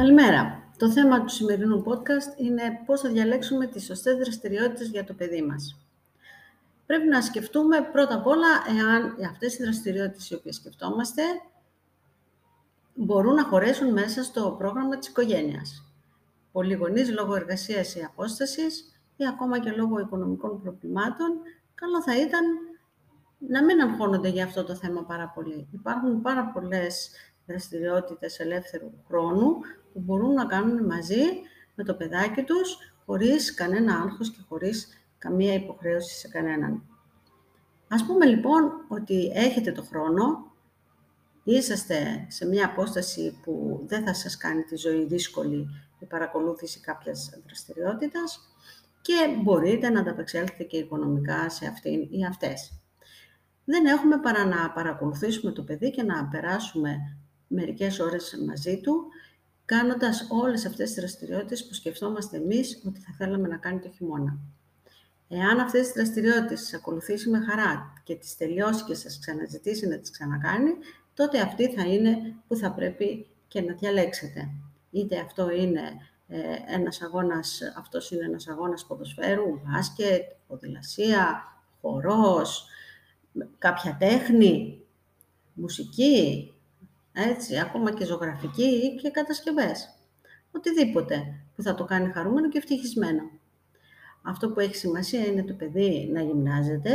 Καλημέρα. Το θέμα του σημερινού podcast είναι πώς θα διαλέξουμε τις σωστές δραστηριότητες για το παιδί μας. Πρέπει να σκεφτούμε πρώτα απ' όλα εάν αυτές οι δραστηριότητες οι οποίες σκεφτόμαστε μπορούν να χωρέσουν μέσα στο πρόγραμμα της οικογένειας. Πολλοί γονείς λόγω εργασίας ή απόστασης ή ακόμα και λόγω οικονομικών προβλημάτων, καλό θα ήταν να μην αγχώνονται για αυτό το θέμα πάρα πολύ. Υπάρχουν πάρα πολλές δραστηριότητες ελεύθερου χρόνου που μπορούν να κάνουν μαζί με το παιδάκι τους, χωρίς κανένα άγχος και χωρίς καμία υποχρέωση σε κανέναν. Ας πούμε λοιπόν ότι έχετε το χρόνο, είσαστε σε μια απόσταση που δεν θα σας κάνει τη ζωή δύσκολη η παρακολούθηση κάποιας δραστηριότητας και μπορείτε να ανταπεξέλθετε και οικονομικά σε αυτήν ή αυτές. Δεν έχουμε παρά να παρακολουθήσουμε το παιδί και να περάσουμε μερικές ώρες μαζί του, κάνοντας όλες αυτές τις δραστηριότητες που σκεφτόμαστε εμείς ότι θα θέλαμε να κάνει το χειμώνα. Εάν αυτές τις δραστηριότητες τις ακολουθήσει με χαρά και τις τελειώσει και σας ξαναζητήσει να τις ξανακάνει, τότε αυτή θα είναι που θα πρέπει και να διαλέξετε. Είτε αυτό είναι ε, ένας αγώνας, αυτός είναι ένας αγώνας ποδοσφαίρου, μπάσκετ, ποδηλασία, χορός, κάποια τέχνη, μουσική, έτσι, ακόμα και ζωγραφική ή και κατασκευές. Οτιδήποτε που θα το κάνει χαρούμενο και ευτυχισμένο. Αυτό που έχει σημασία είναι το παιδί να γυμνάζεται,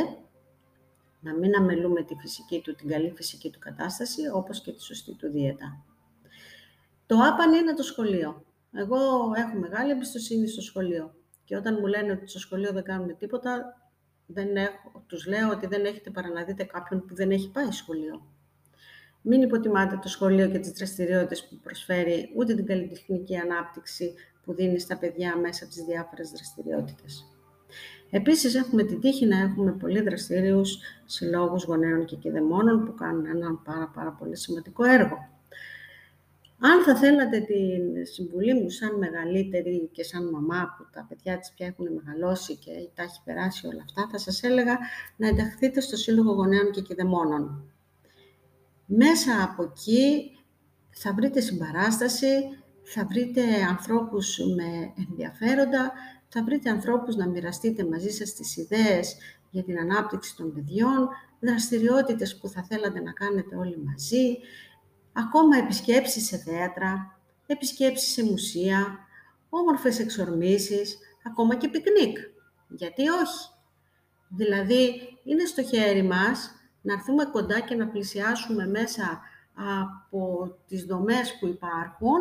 να μην αμελούμε τη φυσική του, την καλή φυσική του κατάσταση, όπως και τη σωστή του δίαιτα. Το άπαν είναι το σχολείο. Εγώ έχω μεγάλη εμπιστοσύνη στο σχολείο. Και όταν μου λένε ότι στο σχολείο δεν κάνουμε τίποτα, δεν έχω, τους λέω ότι δεν έχετε παρά να δείτε κάποιον που δεν έχει πάει σχολείο. Μην υποτιμάτε το σχολείο και τις δραστηριότητες που προσφέρει, ούτε την καλλιτεχνική ανάπτυξη που δίνει στα παιδιά μέσα από τις διάφορες δραστηριότητες. Επίσης, έχουμε την τύχη να έχουμε πολύ δραστήριους συλλόγους γονέων και κηδεμόνων που κάνουν έναν πάρα, πάρα πολύ σημαντικό έργο. Αν θα θέλατε τη συμβουλή μου σαν μεγαλύτερη και σαν μαμά που τα παιδιά της πια έχουν μεγαλώσει και τα έχει περάσει όλα αυτά, θα σας έλεγα να ενταχθείτε στο Σύλλογο Γονέων και Κηδεμόνων. Μέσα από εκεί θα βρείτε συμπαράσταση, θα βρείτε ανθρώπους με ενδιαφέροντα, θα βρείτε ανθρώπους να μοιραστείτε μαζί σας τις ιδέες για την ανάπτυξη των παιδιών, δραστηριότητες που θα θέλατε να κάνετε όλοι μαζί, ακόμα επισκέψεις σε θέατρα, επισκέψεις σε μουσεία, όμορφες εξορμήσεις, ακόμα και πικνίκ. Γιατί όχι; Δηλαδή, είναι στο χέρι μας να έρθουμε κοντά και να πλησιάσουμε μέσα από τις δομές που υπάρχουν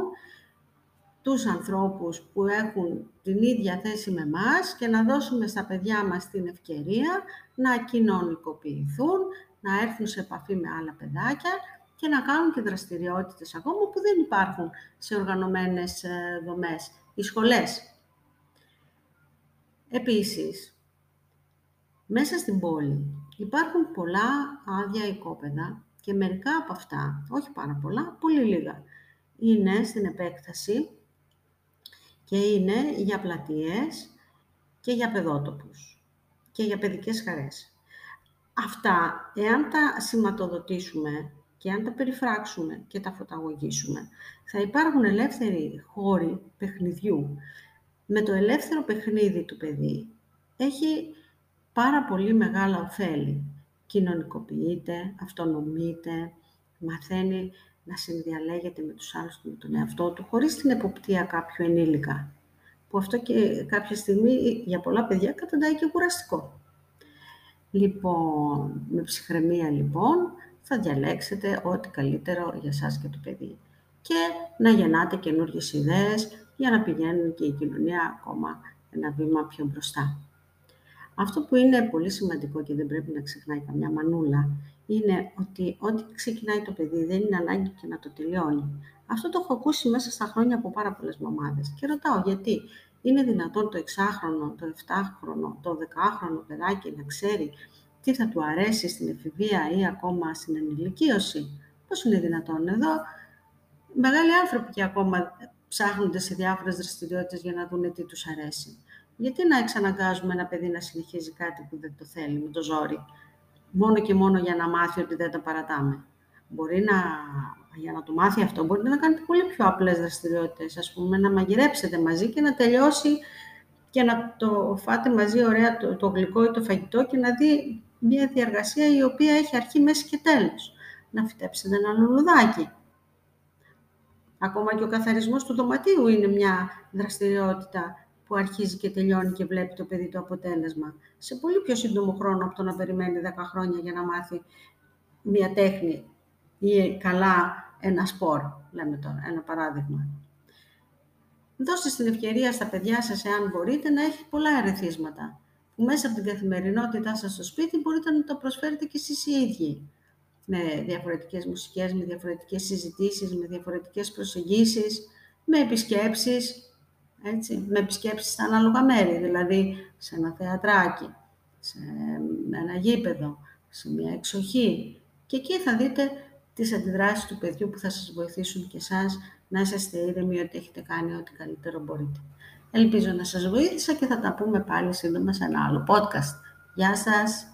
τους ανθρώπους που έχουν την ίδια θέση με μας και να δώσουμε στα παιδιά μας την ευκαιρία να κοινωνικοποιηθούν, να έρθουν σε επαφή με άλλα παιδάκια και να κάνουν και δραστηριότητες ακόμα που δεν υπάρχουν σε οργανωμένες ε, δομές, οι σχολές. Επίσης, μέσα στην πόλη υπάρχουν πολλά άδεια οικόπεδα και μερικά από αυτά, όχι πάρα πολλά, πολύ λίγα, είναι στην επέκταση και είναι για πλατείες και για παιδότοπους και για παιδικές χαρές. Αυτά, εάν τα σηματοδοτήσουμε και αν τα περιφράξουμε και τα φωταγωγήσουμε, θα υπάρχουν ελεύθεροι χώροι παιχνιδιού. Με το ελεύθερο παιχνίδι του παιδί έχει πάρα πολύ μεγάλα ωφέλη. Κοινωνικοποιείται, αυτονομείται, μαθαίνει να συνδιαλέγεται με τους άλλους και με τον εαυτό του, χωρίς την εποπτεία κάποιου ενήλικα. Που αυτό και κάποια στιγμή για πολλά παιδιά καταντάει και κουραστικό. Λοιπόν, με ψυχραιμία λοιπόν, θα διαλέξετε ό,τι καλύτερο για σας και το παιδί. Και να γεννάτε καινούργιες ιδέες για να πηγαίνουν και η κοινωνία ακόμα ένα βήμα πιο μπροστά. Αυτό που είναι πολύ σημαντικό και δεν πρέπει να ξεχνάει καμιά μανούλα, είναι ότι ό,τι ξεκινάει το παιδί δεν είναι ανάγκη και να το τελειώνει. Αυτό το έχω ακούσει μέσα στα χρόνια από πάρα πολλές μαμάδες. Και ρωτάω γιατί. Είναι δυνατόν το 6χρονο, το 7χρονο, το 10χρονο παιδάκι να ξέρει τι θα του αρέσει στην εφηβεία ή ακόμα στην ενηλικίωση; Πώς είναι δυνατόν; Εδώ. Μεγάλοι άνθρωποι και ακόμα ψάχνονται σε διάφορες δραστηριότητες για να δουν τι τους αρέσει. Γιατί να εξαναγκάζουμε ένα παιδί να συνεχίζει κάτι που δεν το θέλει με το ζόρι, μόνο και μόνο για να μάθει ότι δεν τα παρατάμε; Μπορεί να Για να το μάθει αυτό μπορείτε να κάνετε πολύ πιο απλές δραστηριότητες, ας πούμε να μαγειρέψετε μαζί και να τελειώσει και να το φάτε μαζί ωραία το, το γλυκό ή το φαγητό και να δει μια διαργασία η οποία έχει αρχή, μέση και τέλος. Να φυτέψετε ένα λουλουδάκι. Ακόμα και ο καθαρισμός του δωματίου είναι μια δραστηριότητα που αρχίζει και τελειώνει και βλέπει το παιδί το αποτέλεσμα. Σε πολύ πιο σύντομο χρόνο από το να περιμένει 10 χρόνια για να μάθει μια τέχνη ή καλά ένα σπορ, λέμε τώρα, ένα παράδειγμα. Δώστε την ευκαιρία στα παιδιά σας, εάν μπορείτε, να έχει πολλά ερεθίσματα, που μέσα από την καθημερινότητά σας στο σπίτι μπορείτε να το προσφέρετε και εσείς οι ίδιοι. Με διαφορετικές μουσικές, με διαφορετικές συζητήσεις, με διαφορετικές προσεγγίσεις, με επισκέψεις, έτσι, με επισκέψεις στα ανάλογα μέρη, δηλαδή σε ένα θεατράκι, σε ένα γήπεδο, σε μια εξοχή. Και εκεί θα δείτε τις αντιδράσεις του παιδιού που θα σας βοηθήσουν και εσάς να είσαστε ήρεμοι ότι έχετε κάνει ό,τι καλύτερο μπορείτε. Ελπίζω να σας βοήθησα και θα τα πούμε πάλι σύντομα σε ένα άλλο podcast. Γεια σας!